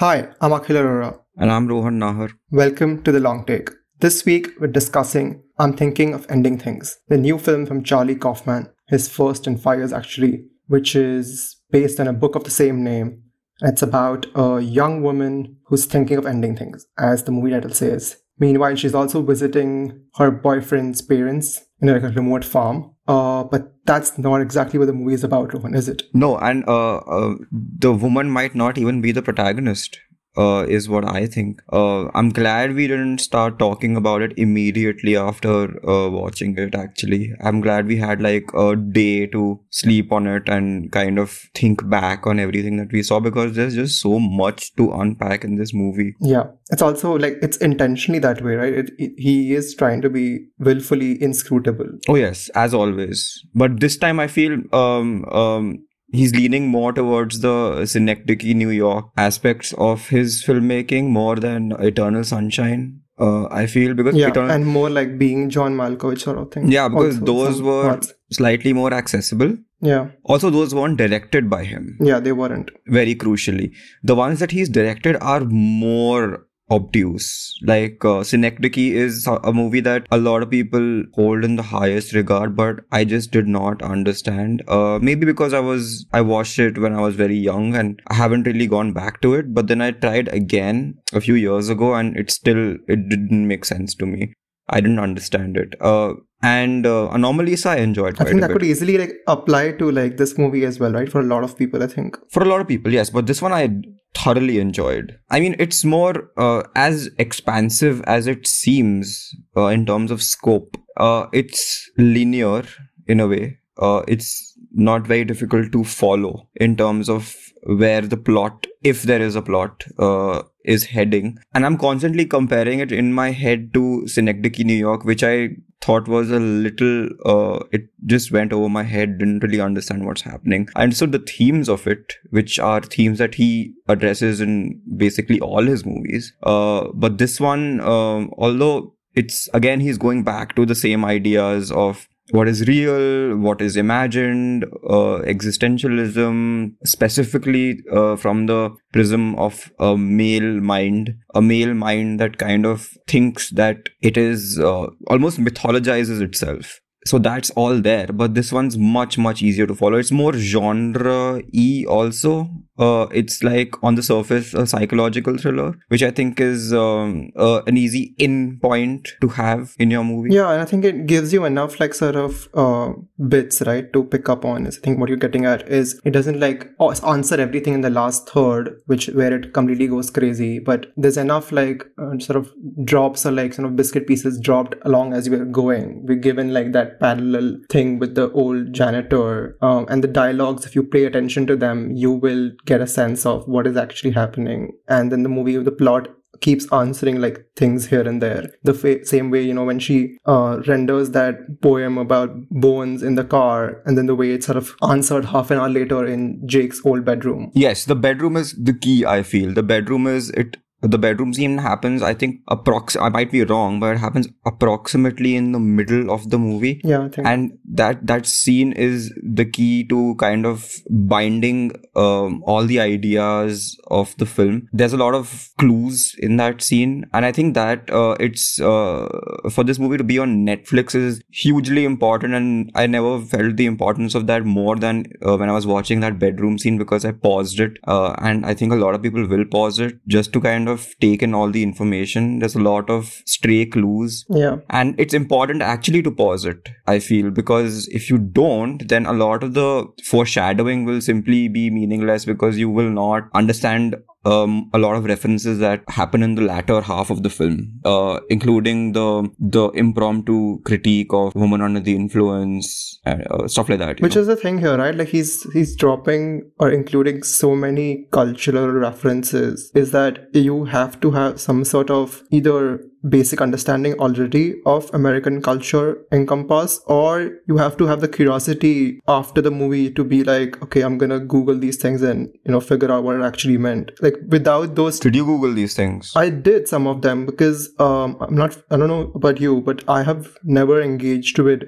Hi, I'm Akhil Arora. And I'm Rohan Naahar. Welcome to The Long Take. This week, we're discussing I'm Thinking of Ending Things, the new film from Charlie Kaufman, his first in five years actually, which is based on a book of the same name. It's about a young woman who's thinking of ending things, as the movie title says. Meanwhile, she's also visiting her boyfriend's parents in like a remote farm. Uh, but that's not exactly what the movie is about, Rohan, is it? No, and uh, uh, the woman might not even be the protagonist uh, is what I think. Uh, I'm glad we didn't start talking about it immediately after uh, watching it. Actually, I'm glad we had like a day to sleep on it and kind of think back on everything that we saw because there's just so much to unpack in this movie. Yeah, it's also like it's intentionally that way, right? It, it, he is trying to be willfully inscrutable. Oh yes, as always. But this time I feel um um he's leaning more towards the synecdoche New York aspects of his filmmaking more than Eternal Sunshine. Uh, I feel because yeah, Eternal, and more like being John Malkovich sort of thing. yeah, because also, those were parts. slightly more accessible. Yeah, Also, those weren't directed by him. yeah, they weren't. Very crucially, the ones that he's directed are more obtuse. Like uh, Synecdoche is a movie that a lot of people hold in the highest regard, but I just did not understand. Uh, maybe because I was I watched it when I was very young and I haven't really gone back to it. But then I tried again a few years ago, and it still it didn't make sense to me. I didn't understand it. Uh, and uh, Anomalisa I enjoyed I think that could easily like apply to like this movie as well, right? For a lot of people, I think. For a lot of people, yes, but this one I thoroughly enjoyed. I mean, it's more uh, as expansive as it seems uh, in terms of scope. Uh, it's linear in a way. Uh, it's not very difficult to follow in terms of where the plot, if there is a plot, uh, is heading. And I'm constantly comparing it in my head to Synecdoche, New York, which I thought was a little uh, it just went over my head didn't really understand what's happening and so the themes of it which are themes that he addresses in basically all his movies uh, but this one um, although it's again he's going back to the same ideas of what is real, what is imagined, uh, existentialism, specifically uh, from the prism of a male mind, a male mind that kind of thinks that it is uh, almost mythologizes itself. So that's all there, but this one's much much easier to follow. It's more genre e also. Uh, it's like on the surface a psychological thriller, which I think is um, uh, an easy in point to have in your movie. Yeah, and I think it gives you enough like sort of uh, bits, right, to pick up on. Is I think what you're getting at is it doesn't like answer everything in the last third, which where it completely goes crazy, but there's enough like uh, sort of drops or like sort of biscuit pieces dropped along as we're going. We're given like that parallel thing with the old janitor, um, and the dialogues. If you pay attention to them, you will get a sense of what is actually happening, and then the movie, of the plot keeps answering like things here and there. The fa- same way you know when she uh, renders that poem about bones in the car and then the way it's sort of answered half an hour later in jake's old bedroom. Yes, the bedroom is the key, I feel. The bedroom is it the bedroom scene happens, I think approx I might be wrong, but it happens approximately in the middle of the movie. yeah i think And that that scene is the key to kind of binding um, all the ideas of the film. There's a lot of clues in that scene, and I think that uh, it's uh, for this movie to be on Netflix is hugely important. And I never felt the importance of that more than uh, when I was watching that bedroom scene because I paused it, uh, and I think a lot of people will pause it just to kind of take in all the information. There's a lot of stray clues yeah and it's important actually to pause it i feel because if you don't then a lot of the foreshadowing will simply be meaningless because you will not understand um, a lot of references that happen in the latter half of the film, uh, including the the impromptu critique of woman under the influence, and, uh, stuff like that. which know. is the thing here right like he's he's dropping or including so many cultural references is that you have to have some sort of either basic understanding already of american culture encompass or you have to have the curiosity after the movie to be like okay i'm gonna google these things and you know figure out what it actually meant like without those Did you Google these things? I did some of them because um, I'm not. I don't know about you, but I have never engaged with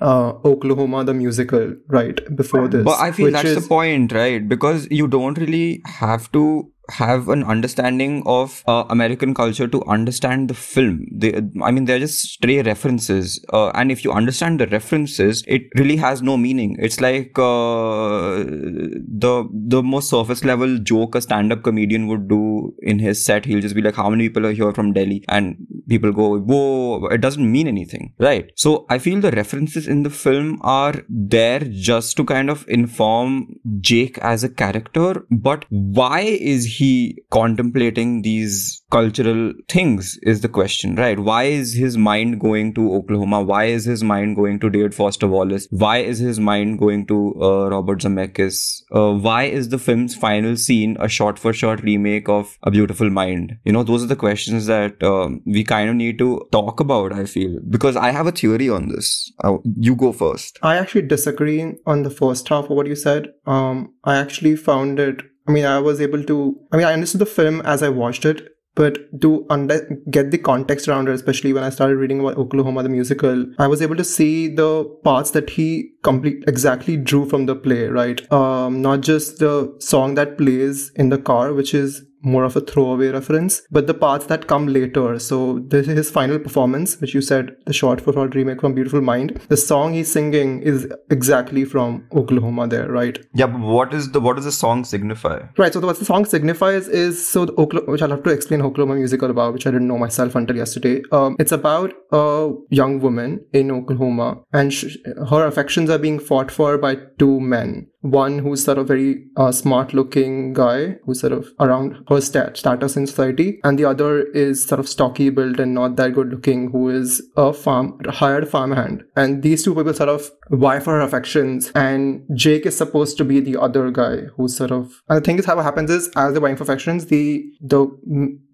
uh, Oklahoma the musical right before this. But I feel that's is, the point, right? Because you don't really have to have an understanding of uh, American culture to understand the film. They, I mean, they're just stray references, uh, and if you understand the references, it really has no meaning. It's like uh, the the most surface level joke a stand up comedian would do in his set. He'll just be like, "How many people are here from Delhi?" and people go, "Whoa!" It doesn't mean anything, right? So I feel the references in the film are there just to kind of inform Jake as a character, but why is he contemplating these cultural things is the question, right? Why is his mind going to Oklahoma? Why is his mind going to David Foster Wallace? Why is his mind going to uh, Robert Zemeckis? Uh, why is the film's final scene a shot for shot remake of A Beautiful Mind? You know, those are the questions that um, we kind of need to talk about, I feel, because I have a theory on this. Uh, you go first. I actually disagree on the first half of what you said. Um, I actually found it I mean, I was able to, I mean, I understood the film as I watched it, but to under, get the context around it, especially when I started reading about Oklahoma the musical, I was able to see the parts that he complete exactly drew from the play, right? Um, not just the song that plays in the car, which is more of a throwaway reference, but the parts that come later. So this is his final performance, which you said the short for short remake from Beautiful Mind. The song he's singing is exactly from Oklahoma there, right? Yeah, but what is the what does the song signify? Right. So what the song signifies is so the Oklahoma, which I'll have to explain Oklahoma musical about, which I didn't know myself until yesterday. Um, it's about a young woman in Oklahoma, and sh- her affections are being fought for by two men one who's sort of very uh, smart looking guy who's sort of around her stat- status in society. And the other is sort of stocky built and not that good looking who is a farm hired farmhand. And these two people sort of vie for her affections. And jake is supposed to be the other guy who's sort of and the thing is how it happens is as they're vying for affections the the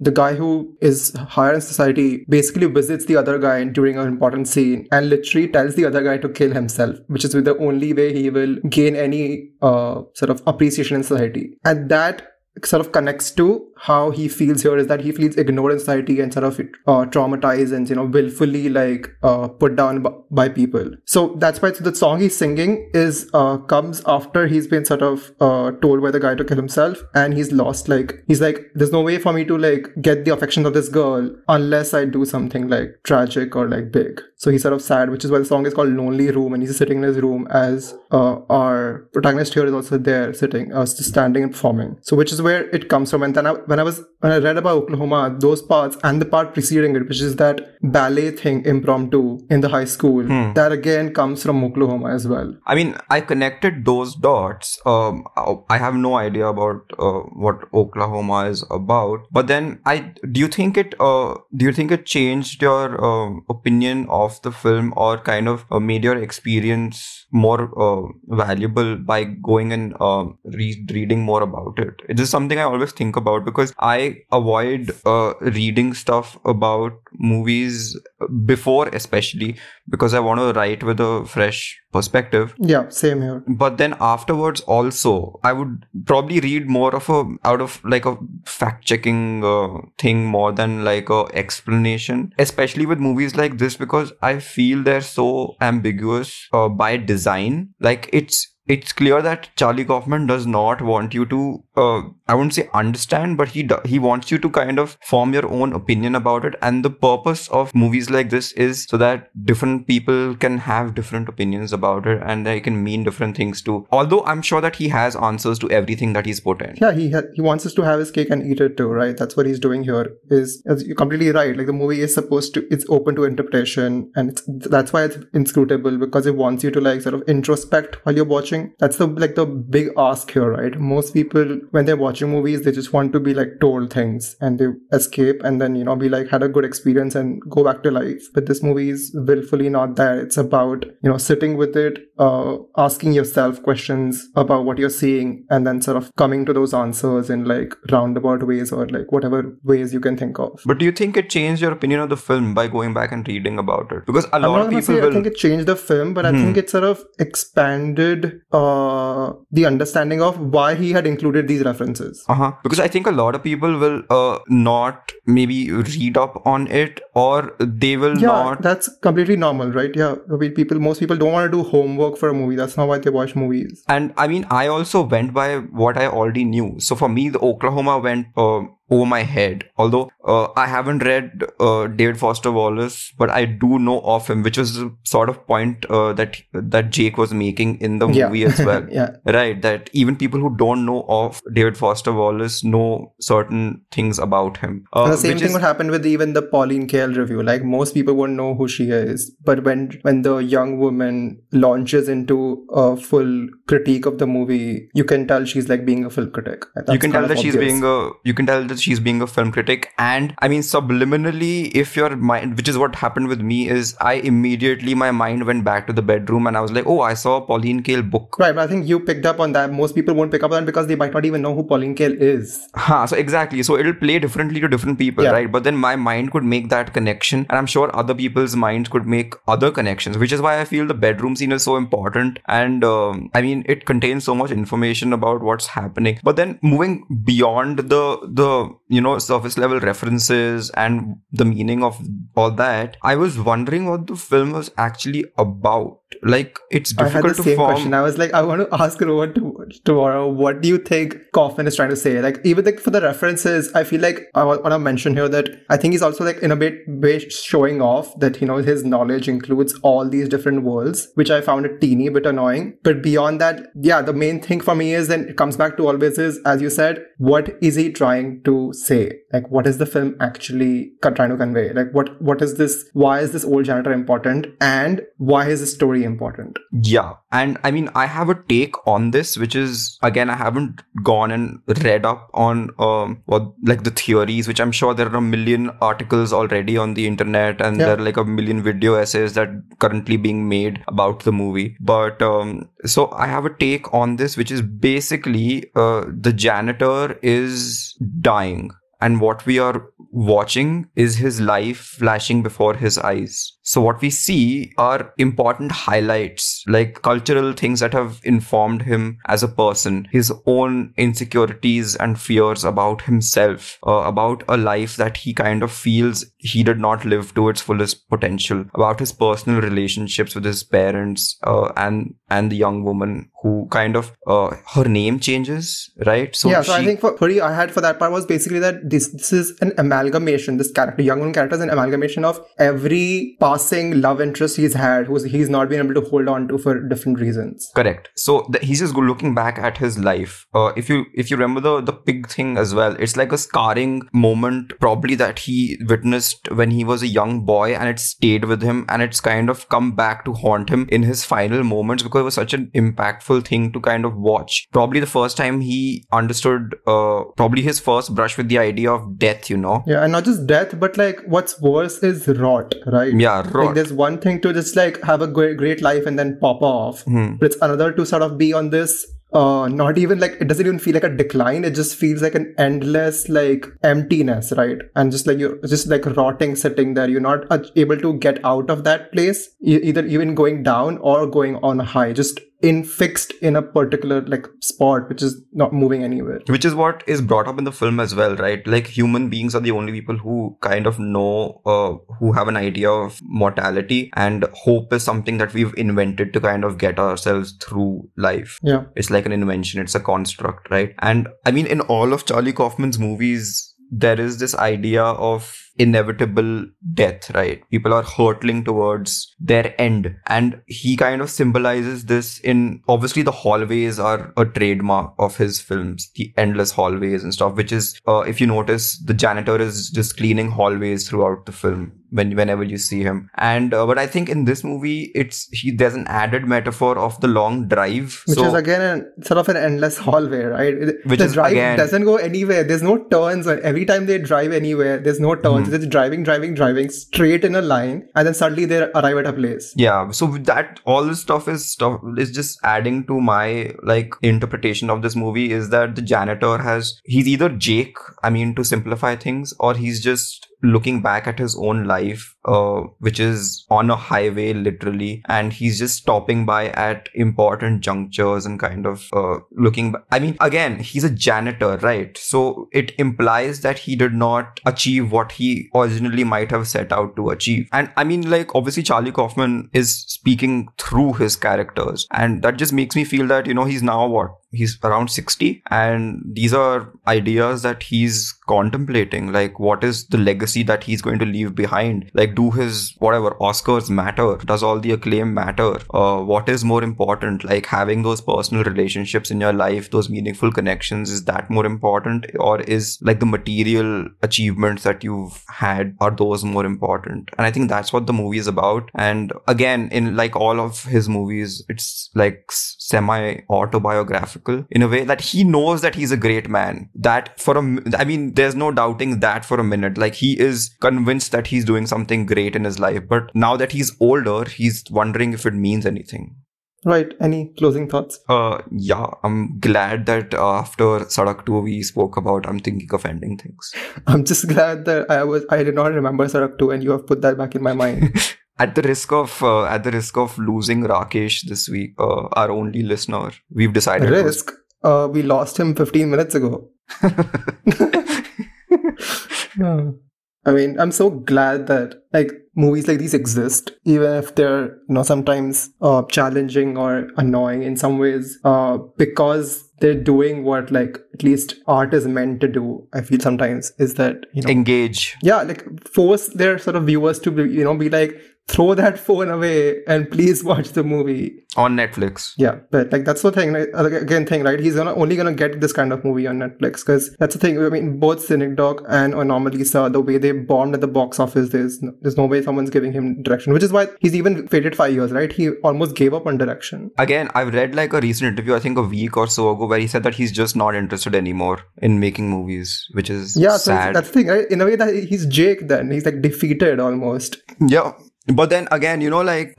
the guy who is higher in society basically visits the other guy during an important scene and literally tells the other guy to kill himself which is the only way he will gain any Uh, sort of appreciation in society. And that sort of connects to how he feels here is that he feels ignored in society and sort of uh, traumatized and you know willfully like uh, put down b- by people. So that's why the song he's singing is uh, comes after he's been sort of uh, told by the guy to kill himself and he's lost like he's like there's no way for me to like get the affections of this girl unless i do something like tragic or like big. So he's sort of sad which is why the song is called lonely room and he's sitting in his room as uh, our protagonist here is also there sitting uh, standing and performing. So which is where it comes from. And then I, when I was when I read about Oklahoma, those parts and the part preceding it, which is that ballet thing impromptu in the high school, hmm. that again comes from Oklahoma as well. I mean, I connected those dots. Um, I have no idea about uh, what Oklahoma is about, but then I do you think it uh, do you think it changed your uh, opinion of the film or kind of uh, made your experience more uh, valuable by going and uh, re- reading more about it? It is something I always think about because I avoid uh, reading stuff about movies before, especially because I want to write with a fresh perspective. Yeah, same here. But then afterwards, also, I would probably read more of a out of like a fact checking uh, thing more than like a explanation, especially with movies like this because I feel they're so ambiguous uh, by design. Like it's it's clear that Charlie Kaufman does not want you to, uh, I wouldn't say understand, but he do- he wants you to kind of form your own opinion about it. And the purpose of movies like this is so that different people can have different opinions about it, and they can mean different things too. Although I'm sure that he has answers to everything that he's put in. Yeah, he ha- he wants us to have his cake and eat it too, right? That's what he's doing here. Is you're completely right. Like the movie is supposed to, it's open to interpretation, and that's why it's inscrutable because it wants you to like sort of introspect while you're watching watching that's the like the big ask here right? Most people when they're watching movies they just want to be like told things and they escape and then you know be like had a good experience and go back to life. But this movie is willfully not that. It's about you know sitting with it uh, asking yourself questions about what you're seeing and then sort of coming to those answers in like roundabout ways or like whatever ways you can think of. But do you think it changed your opinion of the film by going back and reading about it? Because a lot of people will... i think it changed the film but hmm. i think it sort of expanded uh, the understanding of why he had included these references. Uh-huh. Because I think a lot of people will uh, not maybe read up on it or they will Yeah, not that's completely normal, right? Yeah, I mean, people, most people don't want to do homework for a movie. That's not why they watch movies. And I mean, I also went by what I already knew. So for me, the Oklahoma went uh, over my head. Although uh, I haven't read uh, David Foster Wallace, but I do know of him, which was the sort of point uh, that that Jake was making in the Yeah. movie as well. yeah. Right, that even people who don't know of David Foster Wallace know certain things about him. Uh, the same thing is- would happen with even the Pauline Kael review. Like most people won't know who she is, but when when the young woman launches into a full critique of the movie, you can tell she's like being a film critic. That's you can tell that she's being a you can tell that she's being a film critic and i mean subliminally if your mind which is what happened with me is i immediately my mind went back to the bedroom and i was like oh i saw a pauline kael book Right, but I think you picked up on that. Most people won't pick up on that because they might not even know who Pauline Kael is. Huh, so exactly so it'll play differently to different people Yeah. right but then my mind could make that connection and i'm sure other people's minds could make other connections which is why i feel the bedroom scene is so important and um, i mean it contains so much information about what's happening but then moving beyond the the you know surface level references and the meaning of all that i was wondering what the film was actually about like it's difficult I had the to same form question. I was like, I want to ask Rohan to, tomorrow, what do you think Kaufman is trying to say? Like, even like for the references, I feel like I want to mention here that I think he's also like in a bit showing off that you know his knowledge includes all these different worlds, which I found a teeny bit annoying. But beyond that, yeah, the main thing for me is then it comes back to always is as you said, what is he trying to say? Like, what is the film actually trying to convey? Like, what what is this? Why is this old janitor important? And why is the story important? Yeah. And I mean, I have a take on this, which is, again, I haven't gone and read up on, um, what, like the theories, which I'm sure there are a million articles already on the internet and Yeah. there are like a million video essays that currently being made about the movie. But, um, so I have a take on this, which is basically, uh, the janitor is dying. And what we are watching is his life flashing before his eyes. So, what we see are important highlights, like cultural things that have informed him as a person, his own insecurities and fears about himself, uh, about a life that he kind of feels he did not live to its fullest potential, about his personal relationships with his parents uh, and and the young woman who kind of uh, her name changes, right? So yeah, so I think for Puri, I had for that part was basically that this this is an amalgamation. This character, young woman character, is an amalgamation of every passing love interest he's had, who's he's not been able to hold on to for different reasons. Correct. So he's just looking back at his life. Uh, if you if you remember the the pig thing as well, it's like a scarring moment, probably that he witnessed when he was a young boy, and it stayed with him, and it's kind of come back to haunt him in his final moments because it was such an impactful thing to kind of watch. Probably the first time he understood, uh, probably his first brush with the idea of death. You know. Yeah, and not just death, but like what's worse is rot, right? Yeah, Like rot. there's one thing to just like have a great, great life and then pop off, Hmm. but it's another to sort of be on this. Uh, not even like it doesn't even feel like a decline. It just feels like an endless like emptiness, right? And just like you're just like rotting, sitting there. You're not uh, able to get out of that place, either even going down or going on a high. Just in fixed in a particular like spot, which is not moving anywhere. which is what is brought up in the film as well right like human beings are the only people who kind of know uh, who have an idea of mortality and hope is something that we've invented to kind of get ourselves through life Yeah. it's like an invention it's a construct right and i mean in all of charlie kaufman's movies there is this idea of inevitable death right people are hurtling towards their end and he kind of symbolizes this in obviously the hallways are a trademark of his films the endless hallways and stuff which is uh, if you notice the janitor is just cleaning hallways throughout the film when whenever you see him and uh, but i think in this movie it's he there's an added metaphor of the long drive which so is again a, sort of an endless hallway, right? Which the is drive again- doesn't go anywhere. There's no turns. Every time they drive anywhere, there's no turns. Hmm. It's driving, driving, driving straight in a line, and then suddenly they arrive at a place. yeah so that all this stuff is stuff is just adding to my like interpretation of this movie is that the janitor has he's either jake i mean to simplify things or he's just looking back at his own life, uh, which is on a highway literally, and he's just stopping by at important junctures and kind of uh, looking. I mean, again, he's a janitor, right? So it implies that he did not achieve what he originally might have set out to achieve. And I mean, like, obviously, Charlie Kaufman is speaking through his characters, and that just makes me feel that you know he's now what he's around 60 and these are ideas that he's contemplating like what is the legacy that he's going to leave behind? Like do his whatever oscars matter? Does all the acclaim matter? Uh, what is more important? Like having those personal relationships in your life those meaningful connections is that more important? Or is like the material achievements that you've had are those more important? And i think that's what the movie is about. And again in like all of his movies it's like semi autobiographical in a way that he knows that he's a great man. That for a, I mean, there's no doubting that for a minute. Like he is convinced that he's doing something great in his life. But now that he's older, he's wondering if it means anything. Right. Any closing thoughts? Uh, yeah, I'm glad that uh, after Sadak 2 we spoke about I'm thinking of ending things. I'm just glad that I was I did not remember Sadak 2 and you have put that back in my mind. at the risk of uh, at the risk of losing Rakesh this week, uh, our only listener, we've decided. Risk. Uh, we lost him 15 minutes ago. I mean, I'm so glad that like movies like these exist, even if they're you know sometimes uh, challenging or annoying in some ways, uh, because they're doing what like at least art is meant to do. I feel sometimes is that you know engage. Yeah, like force their sort of viewers to be you know be like throw that phone away and please watch the movie on Netflix. Yeah, but like that's the thing. Right? Again, thing right? He's gonna only gonna get this kind of movie on Netflix because that's the thing. I mean, both Synecdoche and Anomalisa, the way they bombed at the box office, there's no, there's no way someone's giving him direction, which is why he's even faded five years. Right? He almost gave up on direction. Again, I've read like a recent interview, I think a week or so ago, where he said that he's just not interested anymore in making movies, which is yeah. Sad. So that's the thing. Right? In a way, that he's Jake. Then he's like defeated almost. Yeah but then again you know like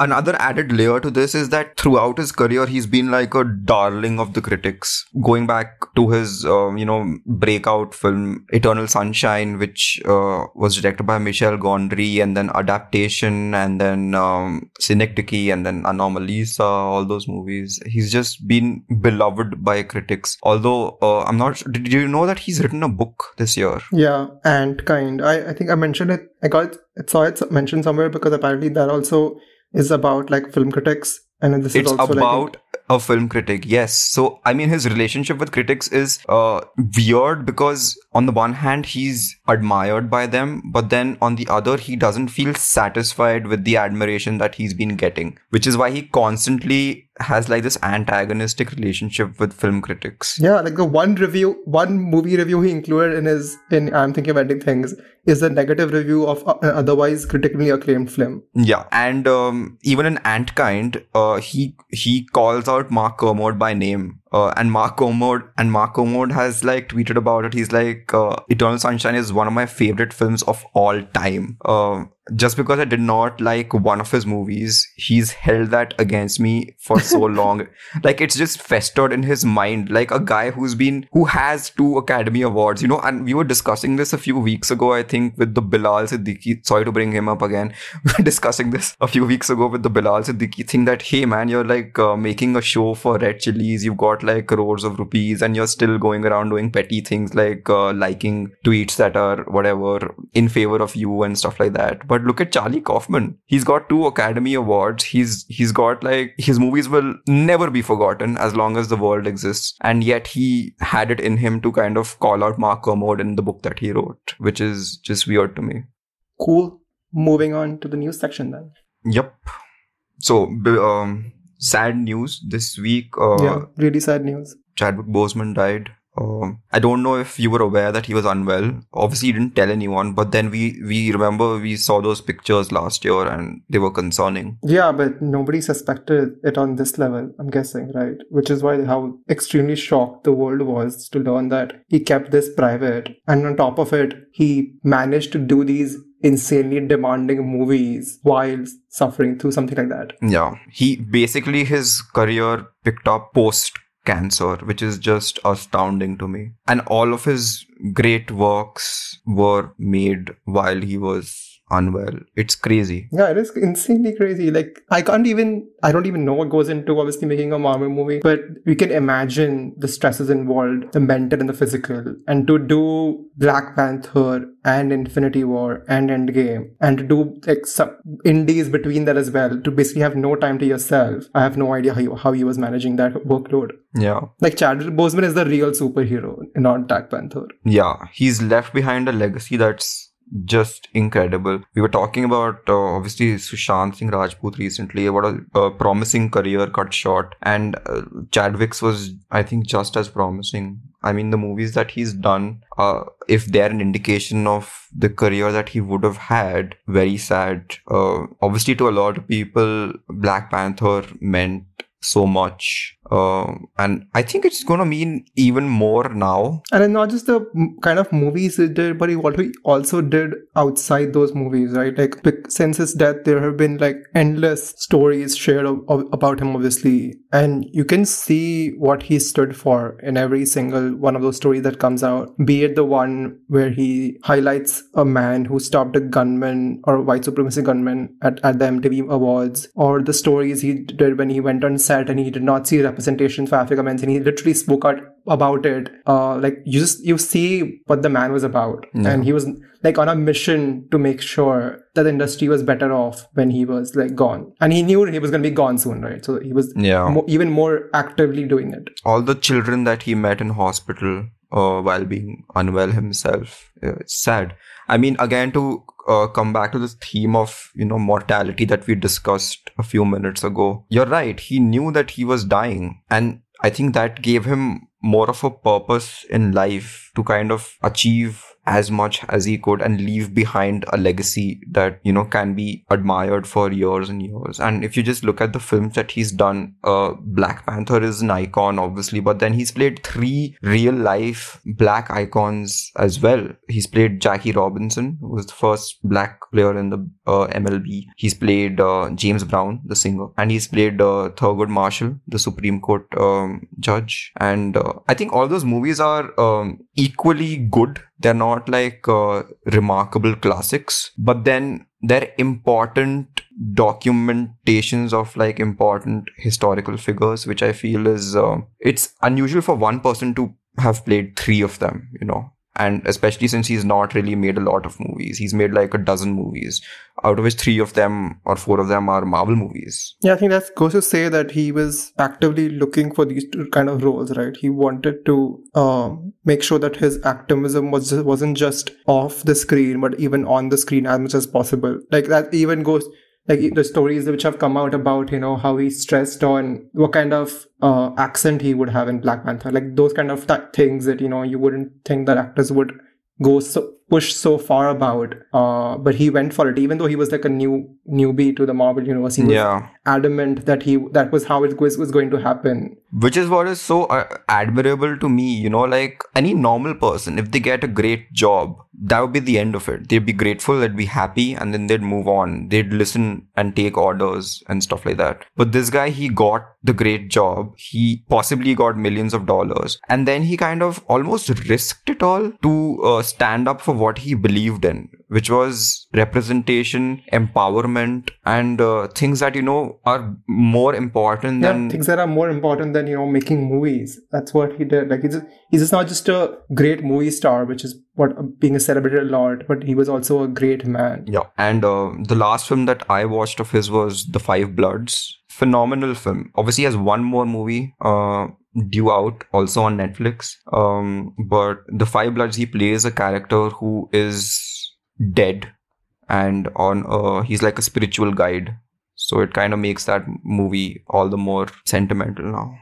another added layer to this is that throughout his career he's been like a darling of the critics. Going back to his um, you know breakout film eternal sunshine which uh, was directed by michel gondry and then adaptation and then um, synecdoche and then anomalisa all those movies. He's just been beloved by critics. Although uh, i'm not did you know that he's written a book this year? Yeah and kind. I, I think i mentioned it i got I saw it mentioned somewhere because apparently that also is about like film critics and this it's is also about like a film critic yes. So i mean his relationship with critics is uh, weird because on the one hand he's admired by them but then on the other he doesn't feel satisfied with the admiration that he's been getting which is why he constantly has like this antagonistic relationship with film critics yeah like the one review one movie review he included in his in i'm thinking of ending things is a negative review of an otherwise critically acclaimed film yeah and um, even in antkind uh, he he calls out mark kermode by name uh, and Mark Kermode and Mark Kermode has like tweeted about it. He's like, uh, Eternal Sunshine is one of my favorite films of all time. Uh, just because I did not like one of his movies, he's held that against me for so long. Like it's just festered in his mind. Like a guy who's been who has two Academy Awards, you know. And we were discussing this a few weeks ago, I think, with the Bilal Siddiqui. Sorry to bring him up again. We were discussing this a few weeks ago with the Bilal Siddiqui thing that hey man, you're like uh, making a show for Red Chillies. You've got like crores of rupees, and you're still going around doing petty things like uh, liking tweets that are whatever in favor of you and stuff like that. But look at Charlie Kaufman. He's got two Academy Awards. He's he's got like his movies will never be forgotten as long as the world exists. And yet he had it in him to kind of call out Mark Kermode in the book that he wrote, which is just weird to me. Cool. Moving on to the news section then. Yep. So um, sad news this week. Uh, yeah, really sad news. Chadwick Boseman died. Um, I don't know if you were aware that he was unwell. Obviously, he didn't tell anyone, but then we we remember we saw those pictures last year and they were concerning. Yeah, but nobody suspected it on this level. I'm guessing, right? Which is why how extremely shocked the world was to learn that he kept this private, and on top of it, he managed to do these insanely demanding movies while suffering through something like that. Yeah, he basically his career picked up post cancer, which is just astounding to me. And all of his great works were made while he was unwell. It's crazy. Yeah, it is insanely crazy. Like I can't even I don't even know what goes into obviously making a Marvel movie, but we can imagine the stresses involved, the mental and the physical. And to do Black Panther and Infinity War and Endgame and to do like some indies between that as well, to basically have no time to yourself. I have no idea how he, how he was managing that workload. Yeah. Like Chadwick Boseman is the real superhero, not Black Panther. Yeah. He's left behind a legacy that's just incredible. We were talking about uh, obviously Sushant Singh Rajput recently about a, promising career cut short, and uh, Chadwick's was I think just as promising. I mean, the movies that he's done, uh, if they're an indication of the career that he would have had, very sad. Uh, obviously, to a lot of people, Black Panther meant so much. Uh, and I think it's going to mean even more now. And not just the kind of movies he did, but he also did outside those movies, right? Like since his death, there have been like endless stories shared of, of, about him, obviously, and you can see what he stood for in every single one of those stories that comes out. Be it the one where he highlights a man who stopped a gunman or white supremacy gunman at, at the MTV Awards, or the stories he did when he went on set and he did not see representation for African men, and he literally spoke out about it. Uh, like you just you see what the man was about, Yeah. and he was like on a mission to make sure that the industry was better off when he was like gone, and he knew he was going to be gone soon, right? So he was Yeah. mo- even more actively doing it. all the children that he met in hospital uh, while being unwell himself uh, it's sad i mean again to uh, come back to this theme of you know mortality that we discussed a few minutes ago. You're right. He knew that he was dying. And i think that gave him more of a purpose in life to kind of achieve as much as he could and leave behind a legacy that you know can be admired for years and years. And if you just look at the films that he's done uh black panther is an icon obviously but then he's played three real life black icons as well. He's played jackie robinson who was the first black player in the uh, mlb he's played uh, james brown the singer. And he's played uh, thurgood marshall the supreme court um, judge. And uh, i think all those movies are um, equally good they're not like uh, remarkable classics but then they're important documentations of like important historical figures which i feel is uh, it's unusual for one person to have played three of them you know and especially since he's not really made a lot of movies he's made like a dozen movies out of which three of them or four of them are marvel movies Yeah, I think that goes to say that he was actively looking for these kind of roles, right? He wanted to um, make sure that his activism was just, wasn't just off the screen, but even on the screen as much as possible. Like that even goes like the stories which have come out about you know how he stressed on what kind of uh, accent he would have in Black Panther, like those kind of th- things that you know you wouldn't think that actors would go so push so far about. Uh, but he went for it, even though he was like a new newbie to the Marvel universe. He was yeah adamant that he that was how it was, was going to happen. Which is what is so uh, admirable to me you know like any normal person if they get a great job that would be the end of it. They'd be grateful they'd be happy and then they'd move on. They'd listen and take orders and stuff like that. But this guy he got the great job. He possibly got millions of dollars. And then he kind of almost risked it all to uh, stand up for what he believed in which was representation empowerment and uh, things that you know are more important Yeah, than things that are more important than you know making movies. That's what he did. Like he's he's just not just a great movie star, which is what uh, being a celebrated a lot, but he was also a great man. Yeah. And uh, the last film that I watched of his was The Five Bloods. Phenomenal film. Obviously, he has one more movie uh, due out also on Netflix. Um, but The Five Bloods, he plays a character who is dead and on uh, he's like a spiritual guide. So it kind of makes that movie all the more sentimental now.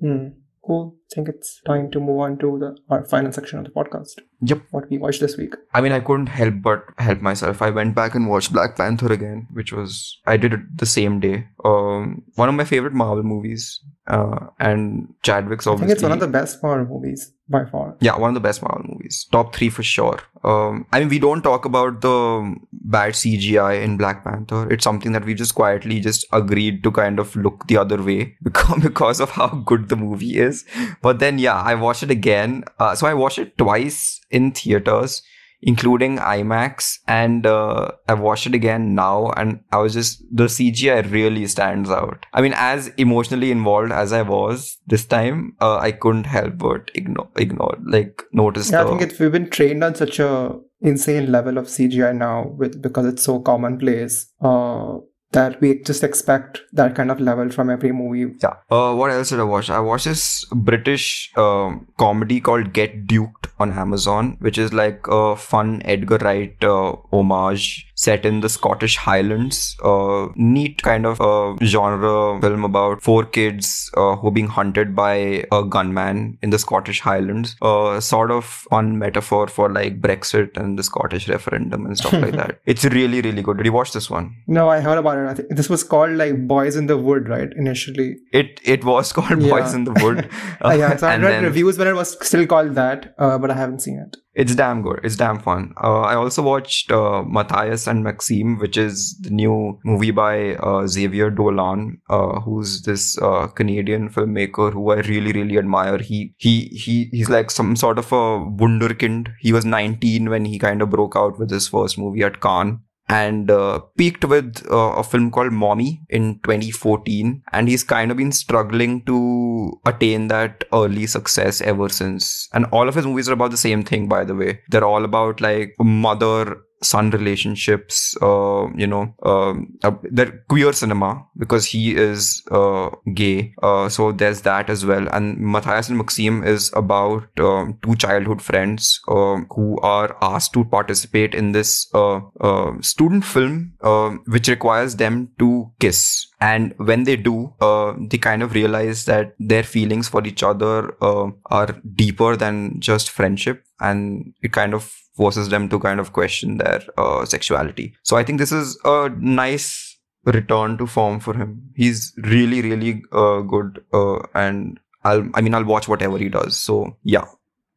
Hmm. Cool. I think it's time to move on to the our final section of the podcast. Yep. What we watched this week. I mean, I couldn't help but help myself. I went back and watched Black Panther again, which was I did it the same day. Um, one of my favorite Marvel movies, uh, and Chadwick's obviously. I think it's one of the best Marvel movies by far. yeah, one of the best Marvel movies. Top three for sure. Um, I mean, we don't talk about the bad CGI in Black Panther. It's something that we just quietly just agreed to kind of look the other way because because of how good the movie is. but then yeah, I watched it again. Uh, so I watched it twice in theaters including IMAX, and uh, I watched it again now, and I was just the CGI really stands out. I mean, as emotionally involved as I was this time, uh, I couldn't help but ignore, ignore, like notice. Yeah, the, I think it's, we've been trained on such a insane level of CGI now, with because it's so commonplace. Uh, that we just expect that kind of level from every movie. Yeah. Uh, what else did I watch? I watched this British um, comedy called Get Duked on Amazon, which is like a fun Edgar Wright uh, homage set in the Scottish Highlands. Uh, neat kind of uh, genre film about four kids uh, who are being hunted by a gunman in the Scottish Highlands. Uh, sort of fun metaphor for like Brexit and the Scottish referendum and stuff like that. It's really, really good. Did you watch this one? No, I heard about it. I think this was called like Boys in the Wood, right? Initially, it it was called Yeah. Boys in the Wood. Uh, yeah. So I read then- reviews when it was still called that, uh, but I haven't seen it. It's damn good. It's damn fun. Uh, I also watched uh, Matthias and Maxime, which is the new movie by uh, Xavier Dolan, uh, who's this uh, Canadian filmmaker who I really, really admire. He he he he's like some sort of a wunderkind. He was 19 when he kind of broke out with his first movie at Cannes. And uh, peaked with uh, a film called Mommy in 2014, and he's kind of been struggling to attain that early success ever since. And all of his movies are about the same thing, by the way. They're all about like mother son relationships uh you know um uh, they're queer cinema because he is uh gay. Uh so there's that as well. And matthias and Maxime is about um, two childhood friends um, who are asked to participate in this uh, uh student film uh, which requires them to kiss. And when they do uh, they kind of realize that their feelings for each other uh, are deeper than just friendship and it kind of forces them to kind of question their uh, sexuality so i think this is a nice return to form for him he's really really uh, good uh, and i'll i mean i'll watch whatever he does so yeah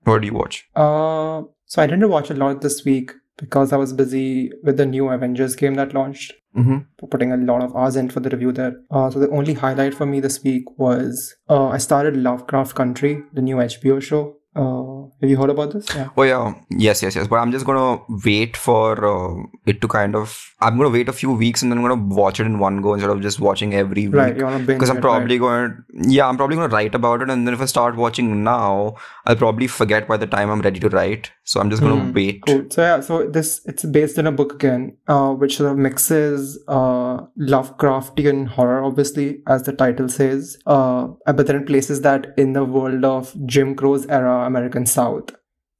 what do you watch Uh, so I didn't watch a lot this week because I was busy with the new Avengers game that launched. mm-hmm. Putting a lot of hours in for the review there. Uh, so the only highlight for me this week was uh, I started Lovecraft Country, the new HBO show. Uh, have you heard about this? Yeah. Oh yeah, yes, yes, yes. But I'm just gonna wait for uh, it to kind of. I'm gonna wait a few weeks and then I'm gonna watch it in one go instead of just watching every week. Right. You want to binge Because I'm it, probably right? going. To, yeah, I'm probably gonna write about it, and then if I start watching now, I'll probably forget by the time I'm ready to write. So I'm just gonna Hmm, wait. Cool. So yeah, so this it's based in a book again, uh, which sort of mixes uh, Lovecraftian horror, obviously, as the title says, uh, but then it places that in the world of Jim Crow's era American South.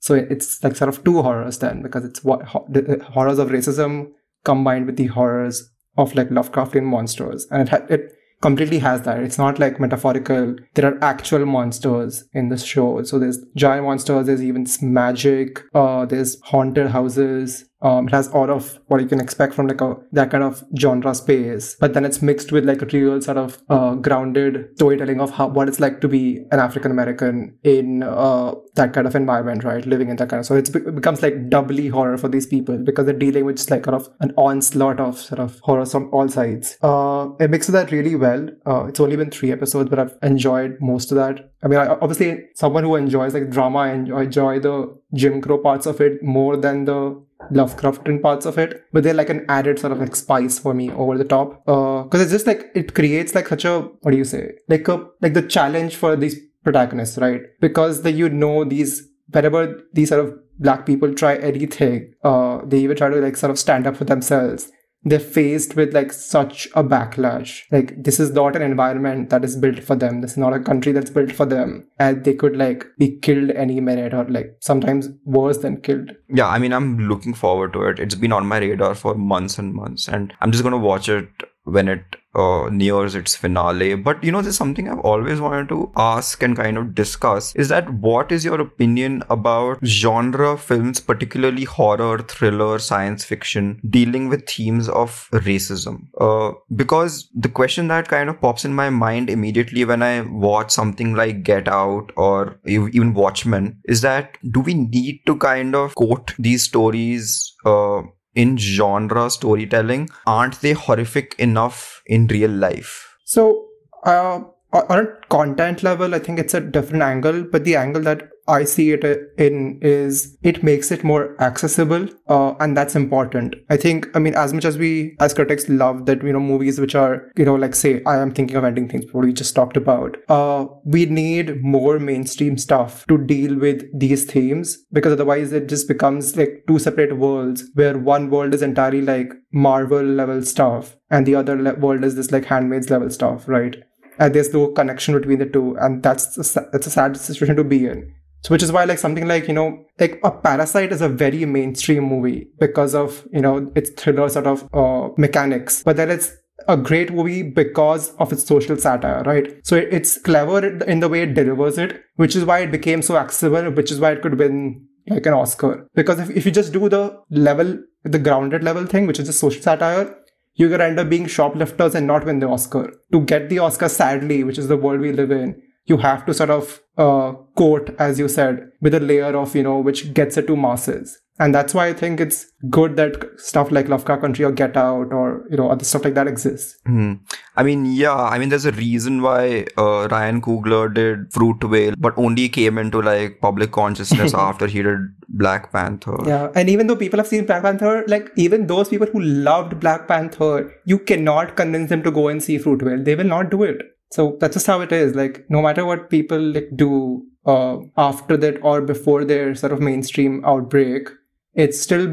So it's like sort of two horrors then, because it's what ho- the horrors of racism combined with the horrors of like Lovecraftian monsters, and it ha- it completely has that. It's not like metaphorical. There are actual monsters in the show. So there's giant monsters. There's even magic. Uh, there's haunted houses. Um, it has all of what you can expect from like a that kind of genre space, but then it's mixed with like a real sort of uh, grounded storytelling of how what it's like to be an African American in uh, that kind of environment, right? Living in that kind of so it becomes like doubly horror for these people because they're dealing with just like kind of an onslaught of sort of horrors from all sides. Uh, it mixes that really well. Uh, it's only been three episodes, but I've enjoyed most of that. I mean, I, obviously, someone who enjoys like drama I enjoy the Jim Crow parts of it more than the Lovecraftian parts of it, but they're like an added sort of like spice for me over the top. Because it's just like it creates like such a what do you say like a like the challenge for these protagonists, right? Because that you know these whenever these sort of black people try anything, uh, they even try to like sort of stand up for themselves. They're faced with like such a backlash. Like this is not an environment that is built for them. This is not a country that's built for them, and they could like be killed any minute or like sometimes worse than killed. Yeah, I mean, I'm looking forward to it. It's been on my radar for months and months, and I'm just gonna watch it when it uh, nears its finale. But you know, there's something I've always wanted to ask and kind of discuss is that what is your opinion about genre films, particularly horror, thriller, science fiction, dealing with themes of racism? Uh, because the question that kind of pops in my mind immediately when I watch something like Get Out or even Watchmen is that do we need to kind of quote these stories? Uh, in genre storytelling aren't they horrific enough in real life? So, uh, on a content level, I think it's a different angle, but the angle that I see it in is it makes it more accessible, uh, and that's important. I think, I mean, as much as we as critics love that, you know, movies which are, you know, like say, I am thinking of ending things, what we just talked about. Uh, we need more mainstream stuff to deal with these themes because otherwise it just becomes like two separate worlds where one world is entirely like Marvel level stuff and the other le- world is this like Handmaid's level stuff, right? and there's no connection between the two and that's a, that's a sad situation to be in so which is why like something like you know like a parasite is a very mainstream movie because of you know its thriller sort of uh, mechanics. But then it's a great movie because of its social satire right? So it's clever in the way it delivers it which is why it became so accessible which is why it could win like an oscar. Because if, if you just do the level the grounded level thing which is just social satire you're to end up being shoplifters and not win the Oscar. To get the Oscar, sadly, which is the world we live in, you have to sort of uh, coat, as you said, with a layer of, you know, which gets it to masses. And that's why I think it's good that stuff like Lovecraft Country or Get Out or, you know, other stuff like that exists. Mm. I mean, yeah, I mean, there's a reason why uh, Ryan Coogler did Fruitvale, but only came into like public consciousness after he did Black Panther. Yeah, and even though people have seen Black Panther, like even those people who loved Black Panther, you cannot convince them to go and see Fruitvale. They will not do it. So that's just how it is. Like no matter what people like do uh, after that or before their sort of mainstream outbreak, it still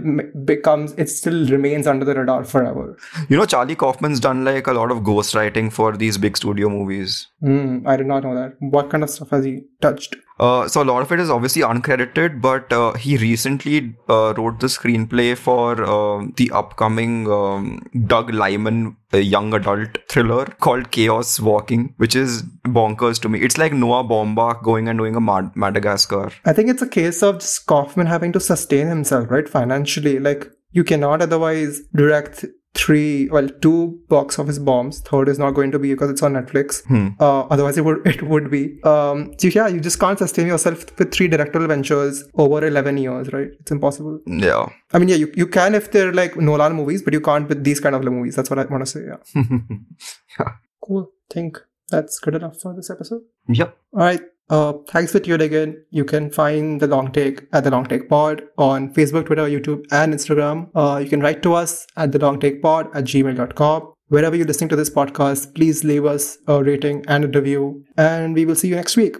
becomes it still remains under the radar forever. You know charlie kaufman's done like a lot of ghostwriting for these big studio movies. Mm, i did not know that. What kind of stuff has he touched uh, so a lot of it is obviously uncredited, but uh, he recently uh, wrote the screenplay for uh, the upcoming um, Doug Liman young adult thriller called Chaos Walking, which is bonkers to me. It's like Noah Baumbach going and doing a Mad- Madagascar. I think it's a case of just Kaufman having to sustain himself, right, financially. Like you cannot otherwise direct three well two box office bombs. Third is not going to be because it's on netflix. Hmm. uh, otherwise it would it would be. Um so yeah you just can't sustain yourself with three directorial ventures over 11 years right? It's impossible. Yeah. I mean yeah you, you can if they're like nolan movies but you can't with these kind of movies. That's what i want to say yeah. Yeah. Cool. Think that's good enough for this episode. Yep. All right uh, thanks for tuning in. You can find the long take at the long take pod on Facebook, Twitter, YouTube, and Instagram. Uh, you can write to us at the long take pod at gmail.com. Wherever you're listening to this podcast, please leave us a rating and a review, and we will see you next week.